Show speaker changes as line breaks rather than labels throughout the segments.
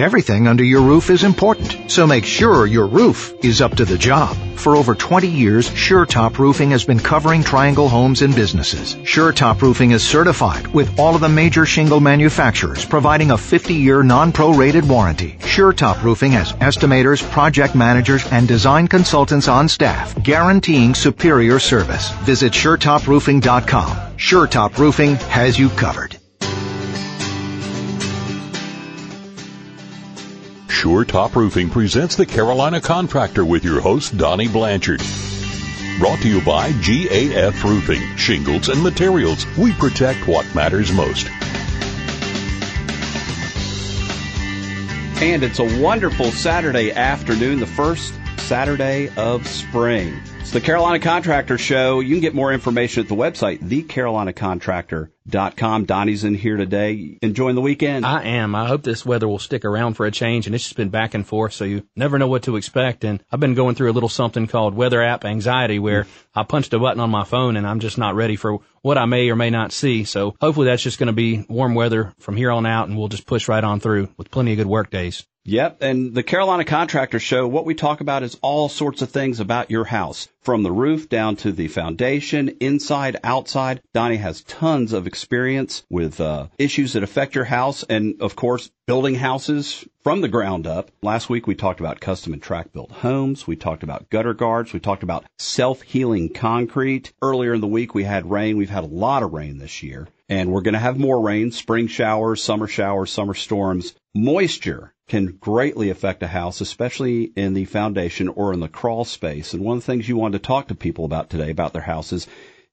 Everything under your roof is important, so make sure your roof is up to the job. For over 20 years, SureTop Roofing has been covering Triangle homes and businesses. SureTop Roofing is certified with all of the major shingle manufacturers, providing a 50-year non-prorated warranty. SureTop Roofing has estimators, project managers, and design consultants on staff, guaranteeing superior service. Visit SureTopRoofing.com. SureTop Roofing has you covered.
Sure Top Roofing presents the Carolina Contractor with your host, Donnie Blanchard. Brought to you by GAF Roofing, Shingles and Materials. We protect what matters most.
And it's a wonderful Saturday afternoon, the first Saturday of spring. It's the Carolina Contractor Show. You can get more information at the website, thecarolinacontractor.com. Donnie's in here today, enjoying the weekend.
I am. I hope this weather will stick around for a change, and it's just been back and forth, so you never know what to expect. And I've been going through a little something called weather app anxiety, where I punched a button on my phone, and I'm just not ready for what I may or may not see. So hopefully that's just going to be warm weather from here on out, and we'll just push right on through with plenty of good work days.
Yep. And the Carolina Contractor Show, what we talk about is all sorts of things about your house, from the roof down to the foundation, inside, outside. Donnie has tons of experience with uh, issues that affect your house and, of course, building houses from the ground up. Last week we talked about custom and tract built homes. We talked about gutter guards. We talked about self-healing concrete. Earlier in the week we had rain. We've had a lot of rain this year and we're going to have more rain, spring showers, summer showers, summer storms. Moisture can greatly affect a house, especially in the foundation or in the crawl space. And one of the things you wanted to talk to people about today about their houses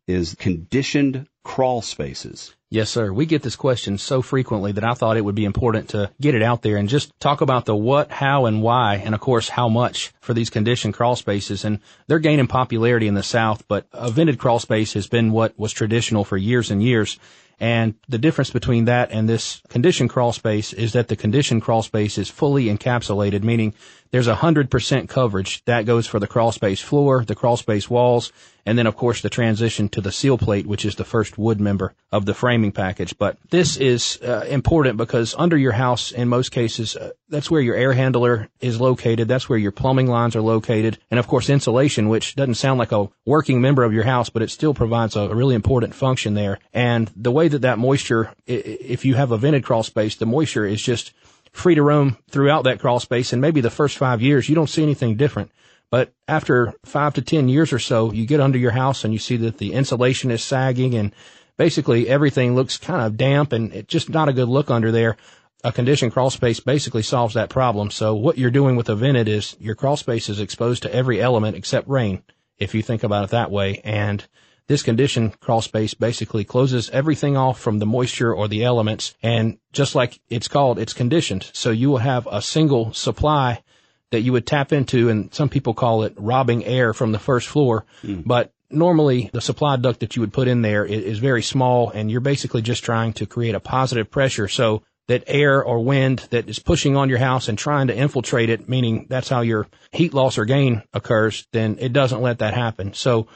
is conditioned crawl spaces.
Yes, sir. We get this question so frequently that I thought it would be important to get it out there and just talk about the what, how, and why, and of course how much for these conditioned crawl spaces. And they're gaining popularity in the South, but a vented crawl space has been what was traditional for years and years. And the difference between that and this condition crawl space is that the condition crawl space is fully encapsulated, meaning there's a hundred percent coverage. That goes for the crawl space floor, the crawl space walls, and then of course the transition to the sill plate, which is the first wood member of the framing package. But this is uh, important because under your house, in most cases, uh, that's where your air handler is located. That's where your plumbing lines are located. And of course insulation, which doesn't sound like a working member of your house, but it still provides a really important function there. And the way that that moisture, if you have a vented crawl space, the moisture is just free to roam throughout that crawl space. And maybe the first five years, you don't see anything different. But after five to 10 years or so, you get under your house and you see that the insulation is sagging and basically everything looks kind of damp and it's just not a good look under there. A conditioned crawl space basically solves that problem. So what you're doing with a vented is your crawl space is exposed to every element except rain, if you think about it that way. And this conditioned crawl space basically closes everything off from the moisture or the elements. And just like it's called, it's conditioned. So you will have a single supply that you would tap into, and some people call it robbing air from the first floor. Mm. But normally the supply duct that you would put in there is, is very small, and you're basically just trying to create a positive pressure so that air or wind that is pushing on your house and trying to infiltrate it, meaning that's how your heat loss or gain occurs, then it doesn't let that happen. So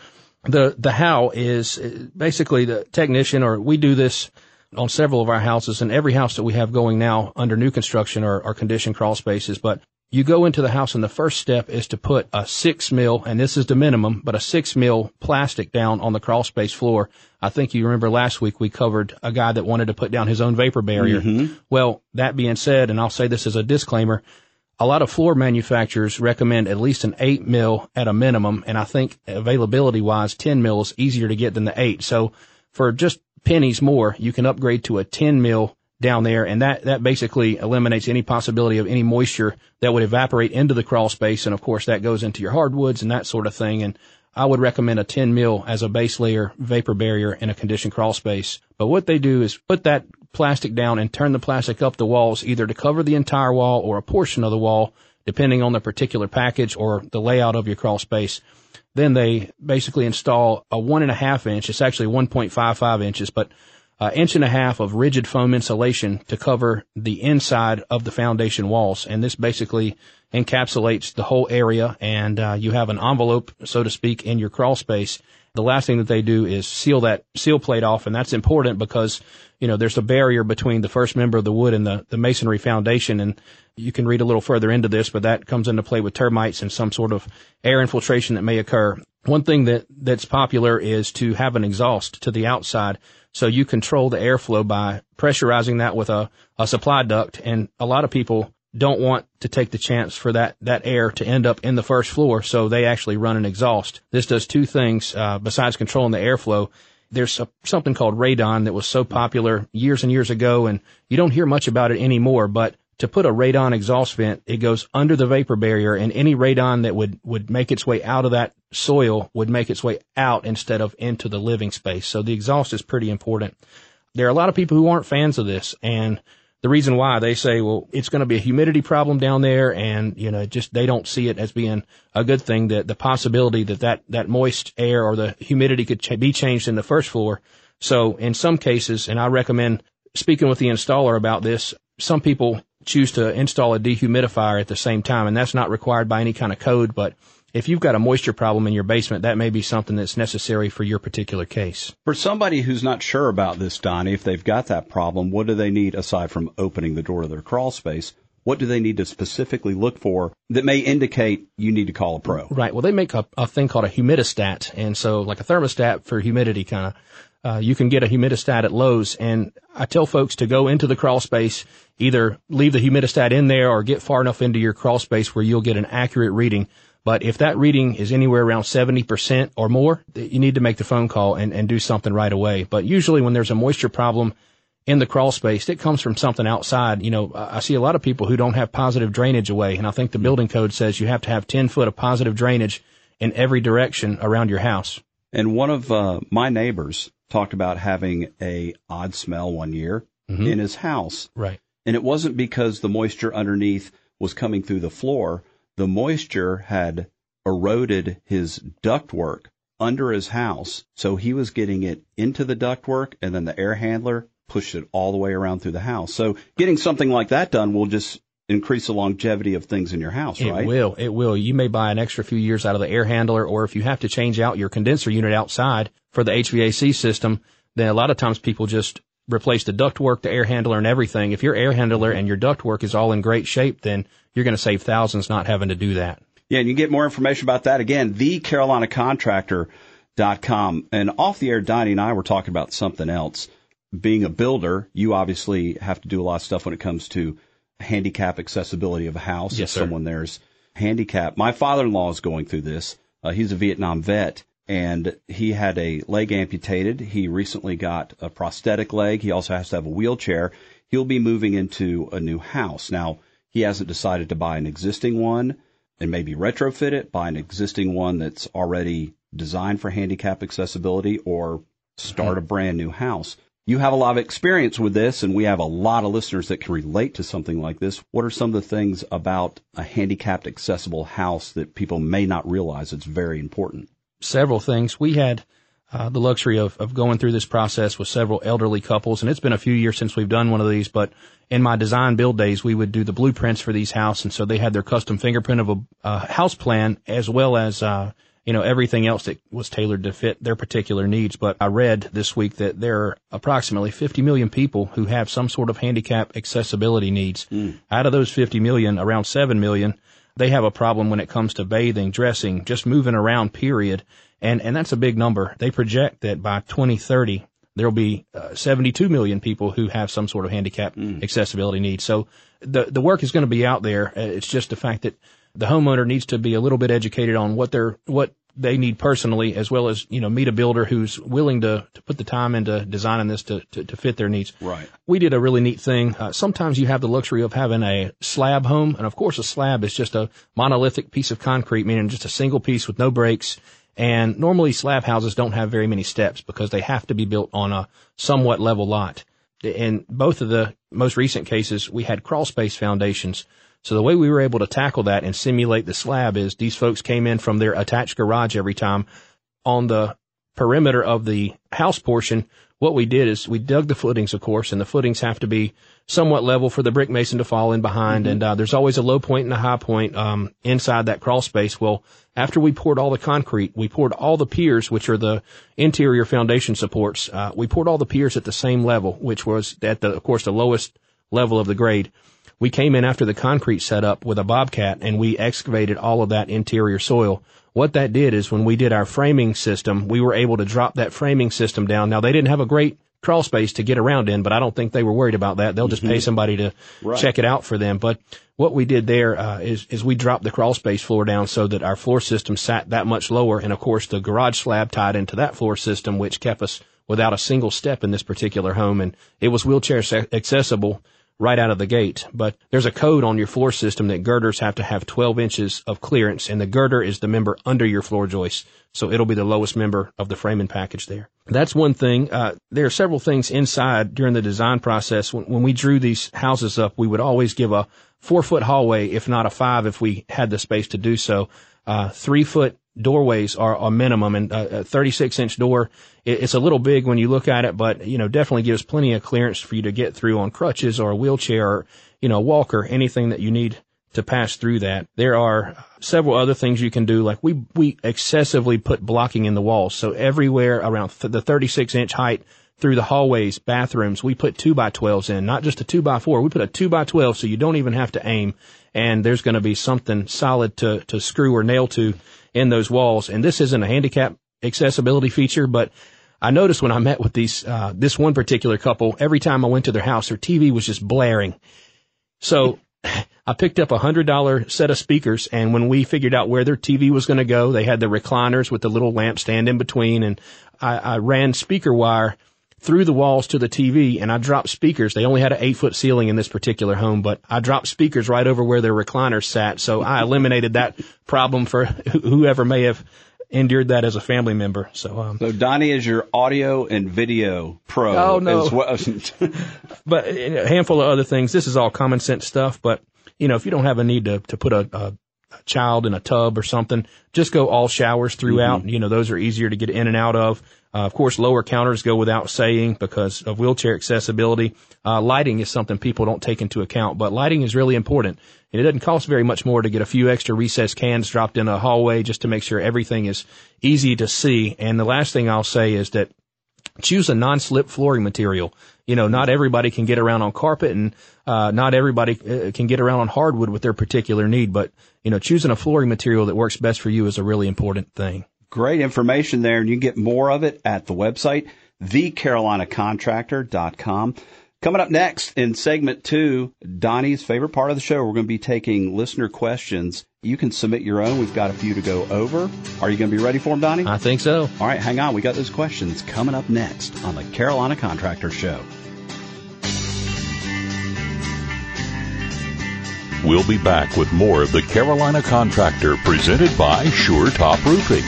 the the how is basically the technician, or we do this on several of our houses, and every house that we have going now under new construction are, are conditioned crawl spaces. But you go into the house and the first step is to put a six mil, and this is the minimum, but a six mil plastic down on the crawl space floor. I think you remember last week we covered a guy that wanted to put down his own vapor barrier. Mm-hmm. Well, that being said, and I'll say this as a disclaimer, a lot of floor manufacturers recommend at least an eight mil at a minimum, and I think availability wise, 10 mil is easier to get than the eight. So for just pennies more, you can upgrade to a 10 mil down there, and that, that basically eliminates any possibility of any moisture that would evaporate into the crawl space, and of course that goes into your hardwoods and that sort of thing, and I would recommend a 10 mil as a base layer vapor barrier in a conditioned crawl space. But what they do is put that plastic down and turn the plastic up the walls either to cover the entire wall or a portion of the wall, depending on the particular package or the layout of your crawl space. Then they basically install a one and a half inch. It's actually 1.55 inches, but an inch and a half of rigid foam insulation to cover the inside of the foundation walls. And this basically encapsulates the whole area and uh, you have an envelope, so to speak, in your crawl space. the last thing that they do is seal that sill plate off. And that's important because, you know, there's a barrier between the first member of the wood and the, the masonry foundation. And you can read a little further into this, but that comes into play with termites and some sort of air infiltration that may occur. One thing that, that's popular is to have an exhaust to the outside. So you control the airflow by pressurizing that with a, a supply duct. And a lot of people don't want to take the chance for that, that air to end up in the first floor. So they actually run an exhaust. This does two things, uh, besides controlling the airflow. There's a, something called radon that was so popular years and years ago and you don't hear much about it anymore, but to put a radon exhaust vent, it goes under the vapor barrier and any radon that would, would make its way out of that soil would make its way out instead of into the living space. So the exhaust is pretty important. There are a lot of people who aren't fans of this and the reason why they say, well, it's going to be a humidity problem down there and, you know, just they don't see it as being a good thing that the possibility that that, that moist air or the humidity could be changed in the first floor. So in some cases, and I recommend speaking with the installer about this, some people choose to install a dehumidifier at the same time and that's not required by any kind of code, but if you've got a moisture problem in your basement, that may be something that's necessary for your particular case.
For somebody who's not sure about this, Donnie, if they've got that problem, what do they need aside from opening the door of their crawl space? What do they need to specifically look for that may indicate you need to call a pro?
Right. Well, they make a, a thing called a humidistat. And so like a thermostat for humidity kind of, uh, you can get a humidistat at Lowe's and I tell folks to go into the crawl space, either leave the humidistat in there or get far enough into your crawl space where you'll get an accurate reading but if that reading is anywhere around 70% or more, you need to make the phone call and, and do something right away. But usually when there's a moisture problem in the crawl space, it comes from something outside. You know, I see a lot of people who don't have positive drainage away. And I think the building code says you have to have 10 foot of positive drainage in every direction around your house.
And one of uh, my neighbors talked about having a odd smell one year mm-hmm. in his house.
Right.
And it wasn't because the moisture underneath was coming through the floor the moisture had eroded his ductwork under his house. So he was getting it into the ductwork and then the air handler pushed it all the way around through the house. So getting something like that done will just increase the longevity of things in your house, right?
It will. It will. You may buy an extra few years out of the air handler or if you have to change out your condenser unit outside for the HVAC system, then a lot of times people just replace the ductwork, the air handler and everything. If your air handler and your ductwork is all in great shape, then you're going to save thousands not having to do that.
Yeah, and you get more information about that again, thecarolinacontractor.com. And off the air, Donnie and I were talking about something else. Being a builder, you obviously have to do a lot of stuff when it comes to handicap accessibility of a house.
Yes,
if someone there's handicap. My father-in-law is going through this. Uh, he's a Vietnam vet and he had a leg amputated. He recently got a prosthetic leg. He also has to have a wheelchair. He'll be moving into a new house. Now, he hasn't decided to buy an existing one and maybe retrofit it, buy an existing one that's already designed for handicap accessibility or start a brand new house. You have a lot of experience with this and we have a lot of listeners that can relate to something like this. What are some of the things about a handicapped accessible house that people may not realize it's very important?
Several things. We had uh, the luxury of, of going through this process with several elderly couples. And it's been a few years since we've done one of these, but in my design build days, we would do the blueprints for these houses. And so they had their custom fingerprint of a, a house plan as well as, uh, you know, everything else that was tailored to fit their particular needs. But I read this week that there are approximately 50 million people who have some sort of handicap accessibility needs. Mm. Out of those 50 million, around 7 million, they have a problem when it comes to bathing, dressing, just moving around, period. And, and that's a big number. They project that by 2030, there'll be uh, 72 million people who have some sort of handicap mm. accessibility needs. So the, the work is going to be out there. Uh, it's just the fact that the homeowner needs to be a little bit educated on what they're, what they need personally, as well as, you know, meet a builder who's willing to, to put the time into designing this to, to, to fit their needs.
Right.
We did a really neat thing. Uh, sometimes you have the luxury of having a slab home. And of course, a slab is just a monolithic piece of concrete, meaning just a single piece with no breaks and normally slab houses don't have very many steps because they have to be built on a somewhat level lot. In both of the most recent cases, we had crawl space foundations. So the way we were able to tackle that and simulate the slab is these folks came in from their attached garage every time. On the perimeter of the house portion, what we did is we dug the footings, of course, and the footings have to be somewhat level for the brick mason to fall in behind. Mm-hmm. And uh, there's always a low point and a high point um, inside that crawl space. Well, after we poured all the concrete, we poured all the piers, which are the interior foundation supports. Uh, we poured all the piers at the same level, which was at the, of course, the lowest level of the grade. We came in after the concrete set up with a bobcat and we excavated all of that interior soil. What that did is when we did our framing system, we were able to drop that framing system down. Now they didn't have a great crawl space to get around in, but I don't think they were worried about that. They'll just mm-hmm. pay somebody to right. check it out for them. But what we did there uh, is is we dropped the crawl space floor down so that our floor system sat that much lower, and of course the garage slab tied into that floor system, which kept us without a single step in this particular home, and it was wheelchair accessible right out of the gate. But there's a code on your floor system that girders have to have 12 inches of clearance, and the girder is the member under your floor joist. So it'll be the lowest member of the framing package there. That's one thing. Uh, there are several things inside during the design process. When, when we drew these houses up, we would always give a four foot hallway, if not a five, if we had the space to do so. Uh, three foot doorways are a minimum and a 36 inch door it's a little big when you look at it but you know definitely gives plenty of clearance for you to get through on crutches or a wheelchair or you know walker anything that you need to pass through that there are several other things you can do like we we excessively put blocking in the walls so everywhere around th- the 36 inch height through the hallways, bathrooms, we put two by twelves in, not just a two by four. We put a two by twelve so you don't even have to aim and there's going to be something solid to, to screw or nail to in those walls. And this isn't a handicap accessibility feature, but I noticed when I met with these, uh, this one particular couple, every time I went to their house, their TV was just blaring. So I picked up a hundred dollar set of speakers and when we figured out where their TV was going to go, they had the recliners with the little lamp stand in between and I, I ran speaker wire through the walls to the TV and I dropped speakers. They only had an eight foot ceiling in this particular home, but I dropped speakers right over where their recliners sat. So I eliminated that problem for whoever may have endured that as a family member. So, um,
so Donnie is your audio and video pro.
Oh no, well. but a handful of other things. This is all common sense stuff. But you know, if you don't have a need to to put a, a child in a tub or something, just go all showers throughout. Mm-hmm. You know, those are easier to get in and out of. Uh, of course, lower counters go without saying because of wheelchair accessibility. Uh, lighting is something people don't take into account, but lighting is really important. And it doesn't cost very much more to get a few extra recessed cans dropped in a hallway just to make sure everything is easy to see. And the last thing I'll say is that choose a non-slip flooring material. You know, not everybody can get around on carpet and, uh, not everybody uh, can get around on hardwood with their particular need, but, you know, choosing a flooring material that works best for you is a really important thing.
Great information there, and you can get more of it at the website, thecarolinacontractor.com. Coming up next in segment two, Donnie's favorite part of the show, we're going to be taking listener questions. You can submit your own. We've got a few to go over. Are you going to be ready for them, Donnie?
I think so.
All right, hang on. We got those questions coming up next on the Carolina Contractor Show.
We'll be back with more of the Carolina Contractor presented by Sure Top Roofing.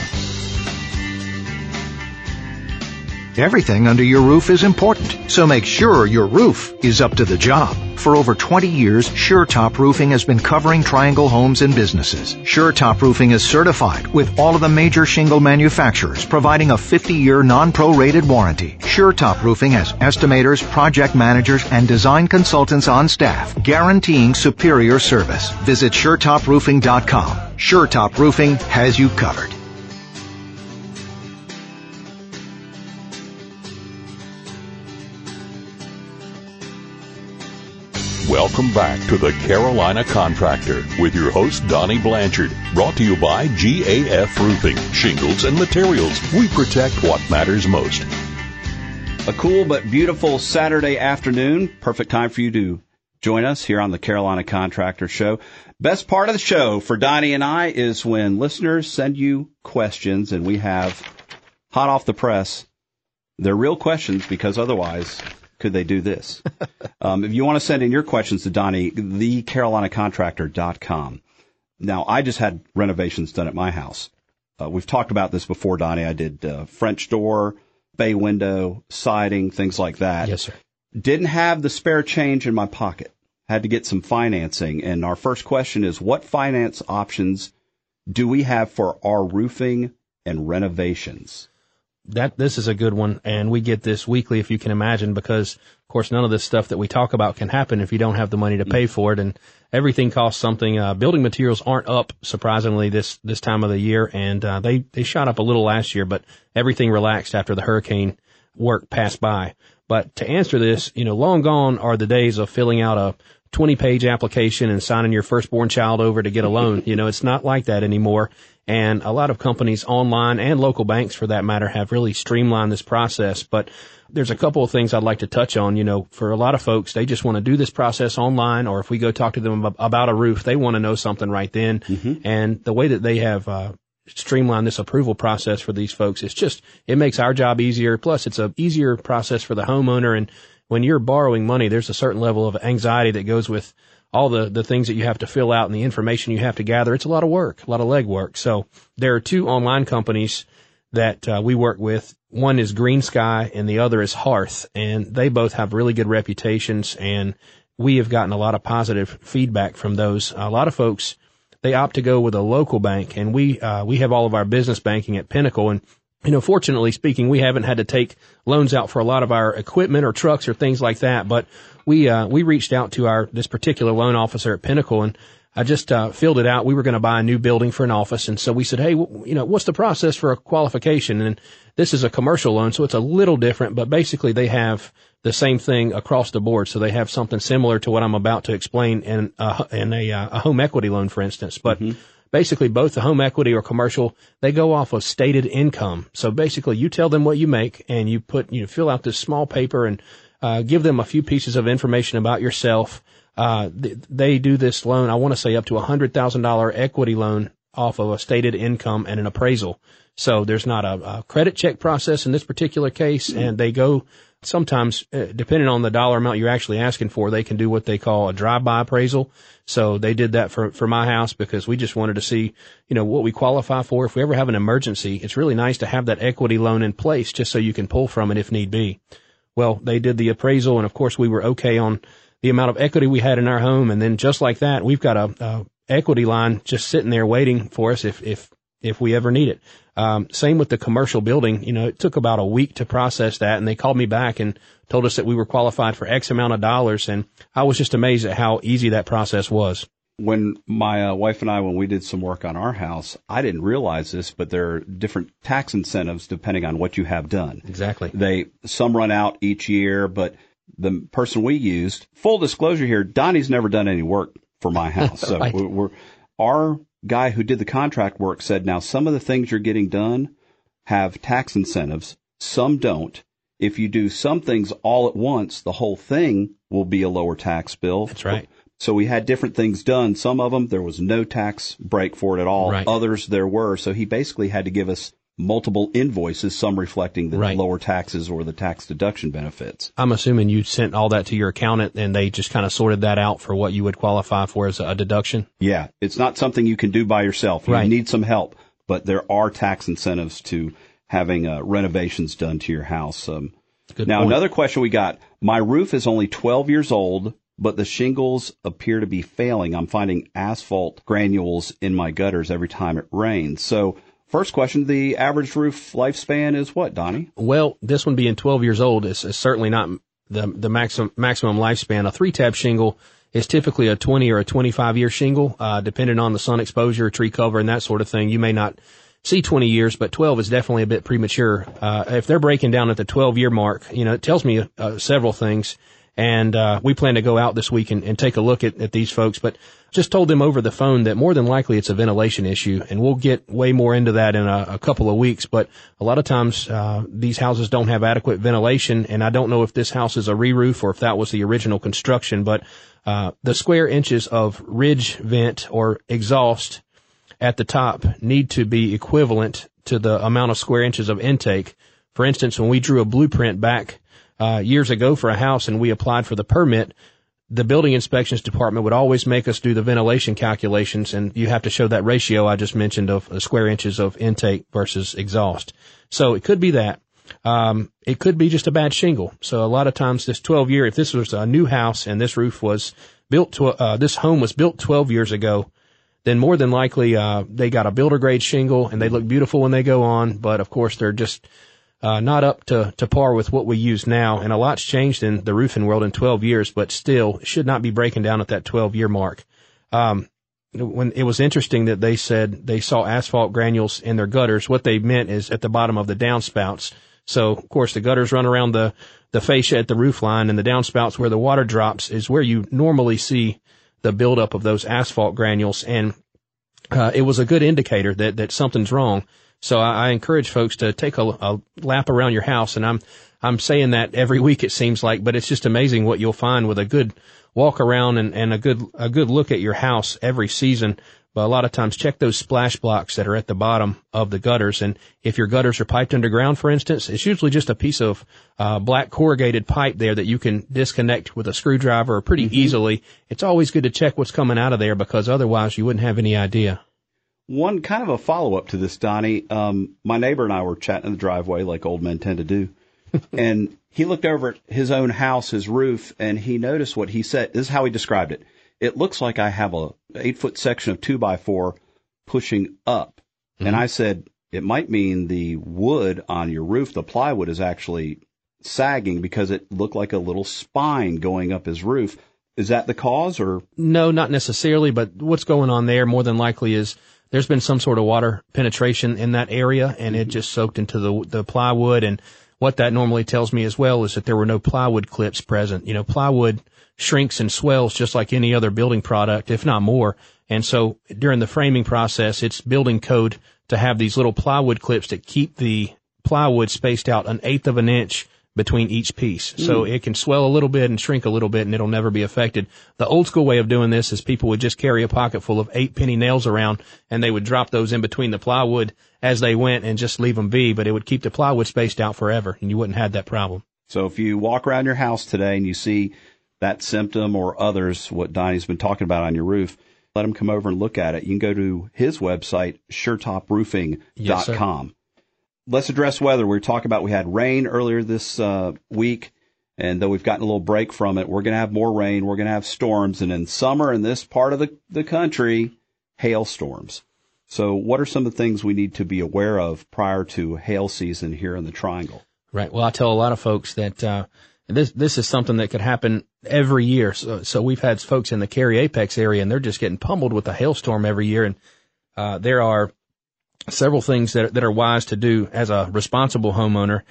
Everything under your roof is important, so make sure your roof is up to the job. For over 20 years, SureTop Roofing has been covering Triangle homes and businesses. SureTop Roofing is certified with all of the major shingle manufacturers, providing a 50-year non-prorated warranty. SureTop Roofing has estimators, project managers, and design consultants on staff, guaranteeing superior service. Visit SureTopRoofing.com. SureTop Roofing has you covered.
Welcome back to the Carolina Contractor with your host Donnie Blanchard. Brought to you by GAF Roofing, Shingles and Materials. We protect what matters most.
A cool but beautiful Saturday afternoon. Perfect time for you to join us here on the Carolina Contractor Show. Best part of the show for Donnie and I is when listeners send you questions and we have hot off the press. They're real questions because otherwise could they do this? um, if you want to send in your questions to Donnie, thecarolinacontractor.com. Now, I just had renovations done at my house. Uh, we've talked about this before, Donnie. I did uh, French door, bay window, siding, things like that.
Yes, sir.
Didn't have the spare change in my pocket. Had to get some financing. And our first question is, what finance options do we have for our roofing and renovations?
That this is a good one, and we get this weekly if you can imagine, because of course none of this stuff that we talk about can happen if you don't have the money to pay for it, and everything costs something. Uh, building materials aren't up surprisingly this this time of the year, and uh, they they shot up a little last year, but everything relaxed after the hurricane work passed by. But to answer this, you know, long gone are the days of filling out a 20 page application and signing your firstborn child over to get a loan. you know, it's not like that anymore. And a lot of companies online and local banks for that matter have really streamlined this process. But there's a couple of things I'd like to touch on. You know, for a lot of folks, they just want to do this process online, or if we go talk to them about a roof, they want to know something right then. Mm-hmm. And the way that they have, uh, streamlined this approval process for these folks, it's just, it makes our job easier. Plus it's a easier process for the homeowner. And when you're borrowing money, there's a certain level of anxiety that goes with all the, the things that you have to fill out and the information you have to gather. It's a lot of work, a lot of legwork. So there are two online companies that uh, we work with. One is GreenSky and the other is Hearth, and they both have really good reputations. And we have gotten a lot of positive feedback from those. A lot of folks they opt to go with a local bank, and we uh, we have all of our business banking at Pinnacle, and you know, fortunately speaking, we haven't had to take loans out for a lot of our equipment or trucks or things like that. But we uh, we reached out to our this particular loan officer at Pinnacle, and I just uh, filled it out. We were going to buy a new building for an office, and so we said, "Hey, w- you know, what's the process for a qualification?" And this is a commercial loan, so it's a little different, but basically they have the same thing across the board. So they have something similar to what I'm about to explain in a, in a, uh, a home equity loan, for instance, but. Mm-hmm basically both the home equity or commercial, they go off of stated income. So basically you tell them what you make and you put, you fill out this small paper and, uh, give them a few pieces of information about yourself. Uh, th- they do this loan, I want to say up to a hundred thousand dollar equity loan off of a stated income and an appraisal. So there's not a, a credit check process in this particular case and they go sometimes, uh, depending on the dollar amount you're actually asking for, they can do what they call a drive-by appraisal. So they did that for, for my house because we just wanted to see, you know, what we qualify for. If we ever have an emergency, it's really nice to have that equity loan in place just so you can pull from it if need be. Well, they did the appraisal and of course we were okay on the amount of equity we had in our home. And then just like that, we've got a, a equity line just sitting there waiting for us if, if, if we ever need it. Um, same with the commercial building. You know, it took about a week to process that and they called me back and told us that we were qualified for X amount of dollars. And I was just amazed at how easy that process was.
When my uh, wife and I, when we did some work on our house, I didn't realize this, but there are different tax incentives depending on what you have done.
Exactly.
They, some run out each year, but the person we used, full disclosure here, Donnie's never done any work for my house. So right. we're, we're, our guy who did the contract work said, now some of the things you're getting done have tax incentives. Some don't. If you do some things all at once, the whole thing will be a lower tax bill.
That's right.
So we had different things done. Some of them, there was no tax break for it at all.
Right.
Others, there were. So he basically had to give us multiple invoices, some reflecting the
right.
lower taxes or the tax deduction benefits.
I'm assuming you sent all that to your accountant and they just kind of sorted that out for what you would qualify for as a deduction?
Yeah. It's not something you can do by yourself. You
right.
need some help, but there are tax incentives to having uh, renovations done to your house. Um, now,
point.
another question we got. My roof is only 12 years old, but the shingles appear to be failing. I'm finding asphalt granules in my gutters every time it rains. So First question, the average roof lifespan is what, Donnie?
Well, this one being 12 years old is, is certainly not the, the maximum, maximum lifespan. A three tab shingle is typically a 20 or a 25 year shingle, uh, depending on the sun exposure, tree cover, and that sort of thing. You may not see 20 years, but 12 is definitely a bit premature. Uh, if they're breaking down at the 12 year mark, you know, it tells me uh, several things. And, uh, we plan to go out this week and, and take a look at, at these folks, but just told them over the phone that more than likely it's a ventilation issue, and we'll get way more into that in a, a couple of weeks. But a lot of times uh, these houses don't have adequate ventilation, and I don't know if this house is a re-roof or if that was the original construction. But uh, the square inches of ridge vent or exhaust at the top need to be equivalent to the amount of square inches of intake. For instance, when we drew a blueprint back uh, years ago for a house and we applied for the permit, the building inspections department would always make us do the ventilation calculations and you have to show that ratio I just mentioned of uh, square inches of intake versus exhaust. So it could be that. Um, it could be just a bad shingle. So a lot of times this 12 year, if this was a new house and this roof was built to, uh, this home was built 12 years ago, then more than likely, uh, they got a builder grade shingle and they look beautiful when they go on. But of course, they're just, uh, not up to, to par with what we use now. And a lot's changed in the roofing world in 12 years, but still should not be breaking down at that 12 year mark. Um, when it was interesting that they said they saw asphalt granules in their gutters, what they meant is at the bottom of the downspouts. So of course the gutters run around the, the fascia at the roof line and the downspouts where the water drops is where you normally see the buildup of those asphalt granules. And, uh, it was a good indicator that, that something's wrong. So I, I encourage folks to take a, a lap around your house, and I'm I'm saying that every week it seems like, but it's just amazing what you'll find with a good walk around and, and a good a good look at your house every season. But a lot of times check those splash blocks that are at the bottom of the gutters. And if your gutters are piped underground, for instance, it's usually just a piece of uh, black corrugated pipe there that you can disconnect with a screwdriver pretty mm-hmm. easily. It's always good to check what's coming out of there because otherwise you wouldn't have any idea.
One kind of a follow up to this, Donnie. Um, my neighbor and I were chatting in the driveway like old men tend to do. and he looked over at his own house, his roof, and he noticed what he said. This is how he described it. It looks like I have a eight foot section of two by four pushing up. Mm-hmm. And I said, it might mean the wood on your roof, the plywood is actually sagging because it looked like a little spine going up his roof. Is that the cause or?
No, not necessarily, but what's going on there more than likely is there's been some sort of water penetration in that area and it just soaked into the, the plywood. And what that normally tells me as well is that there were no plywood clips present. You know, plywood shrinks and swells just like any other building product, if not more. And so during the framing process, it's building code to have these little plywood clips that keep the plywood spaced out an eighth of an inch between each piece. Mm. So it can swell a little bit and shrink a little bit and it'll never be affected. The old school way of doing this is people would just carry a pocket full of eight penny nails around and they would drop those in between the plywood as they went and just leave them be, but it would keep the plywood spaced out forever and you wouldn't have that problem.
So if you walk around your house today and you see that symptom or others, what Donnie's been talking about on your roof, let him come over and look at it. You can go to his website, suretoproofing.com. Yes, let's address weather. We are talking about we had rain earlier this uh, week, and though we've gotten a little break from it, we're going to have more rain. We're going to have storms, and in summer in this part of the, the country, hailstorms. So, what are some of the things we need to be aware of prior to hail season here in the Triangle?
Right. Well, I tell a lot of folks that uh, this this is something that could happen every year. So, so we've had folks in the Cary Apex area, and they're just getting pummeled with a hailstorm every year. And uh, there are several things that, that are wise to do as a responsible homeowner.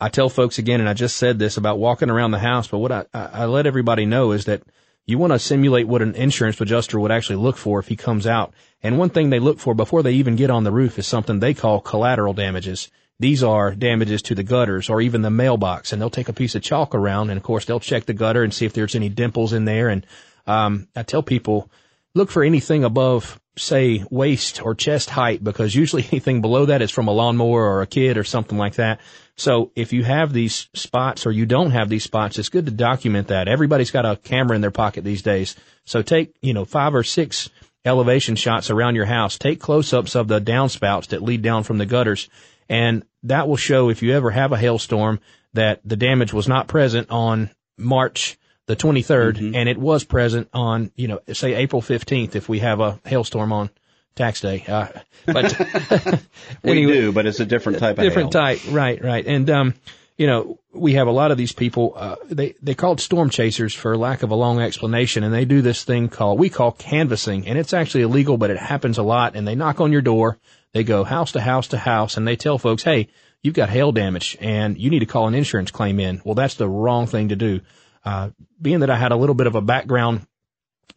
I tell folks again, and I just said this about walking around the house, but what I, I let everybody know is that you want to simulate what an insurance adjuster would actually look for if he comes out. And one thing they look for before they even get on the roof is something they call collateral damages. These are damages to the gutters or even the mailbox. And they'll take a piece of chalk around and of course they'll check the gutter and see if there's any dimples in there. And, um, I tell people, look for anything above, say, waist or chest height because usually anything below that is from a lawnmower or a kid or something like that. So if you have these spots or you don't have these spots, it's good to document that. Everybody's got a camera in their pocket these days. So take, you know, five or six elevation shots around your house. Take close-ups of the downspouts that lead down from the gutters. And that will show if you ever have a hailstorm that the damage was not present on March the 23rd, mm-hmm. and it was present on, you know, say April 15th if we have a hailstorm on tax day. Uh, but
we anyway, do, but it's a different type
of different type, right, right. And um, you know, we have a lot of these people. Uh, they they called storm chasers for lack of a long explanation, and they do this thing called we call canvassing, and it's actually illegal, but it happens a lot. And they knock on your door, they go house to house to house, and they tell folks, hey. You've got hail damage and you need to call an insurance claim in. Well, that's the wrong thing to do. Uh, being that I had a little bit of a background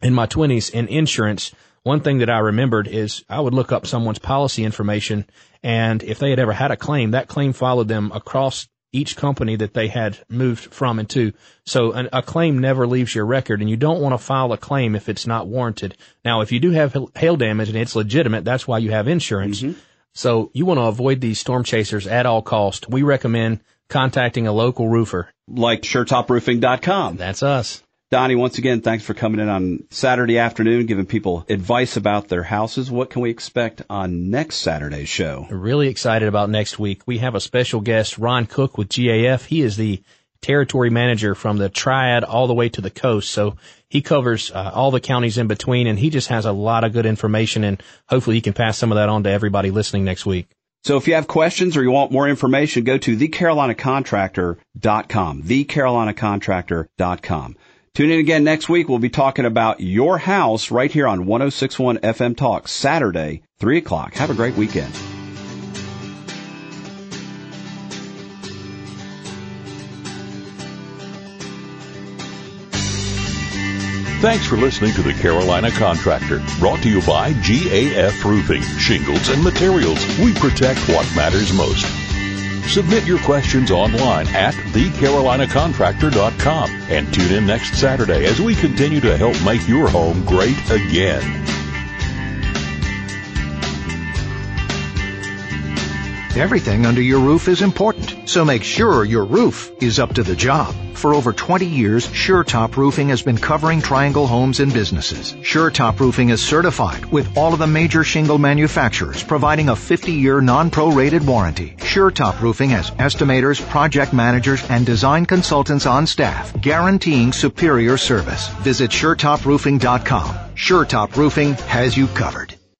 in my twenties in insurance, one thing that I remembered is I would look up someone's policy information and if they had ever had a claim, that claim followed them across each company that they had moved from and to. So an, a claim never leaves your record and you don't want to file a claim if it's not warranted. Now, if you do have hail damage and it's legitimate, that's why you have insurance. Mm-hmm. So you want to avoid these storm chasers at all cost. We recommend contacting a local roofer.
Like SureTopRoofing.com.
That's us.
Donnie, once again, thanks for coming in on Saturday afternoon, giving people advice about their houses. What can we expect on next Saturday's show?
Really excited about next week. We have a special guest, Ron Cook with GAF. He is the territory manager from the Triad all the way to the coast. So he covers uh, all the counties in between and he just has a lot of good information and hopefully he can pass some of that on to everybody listening next week.
So if you have questions or you want more information, go to thecarolinacontractor.com, thecarolinacontractor.com. Tune in again next week. We'll be talking about your house right here on 1061 FM Talk, Saturday, 3 o'clock. Have a great weekend.
Thanks for listening to the Carolina Contractor, brought to you by GAF Roofing, Shingles and Materials. We protect what matters most. Submit your questions online at thecarolinacontractor.com and tune in next Saturday as we continue to help make your home great again.
Everything under your roof is important, so make sure your roof is up to the job. For over 20 years, SureTop Roofing has been covering Triangle homes and businesses. SureTop Roofing is certified with all of the major shingle manufacturers, providing a 50-year non-prorated warranty. SureTop Roofing has estimators, project managers, and design consultants on staff, guaranteeing superior service. Visit SureTopRoofing.com. SureTop Roofing has you covered.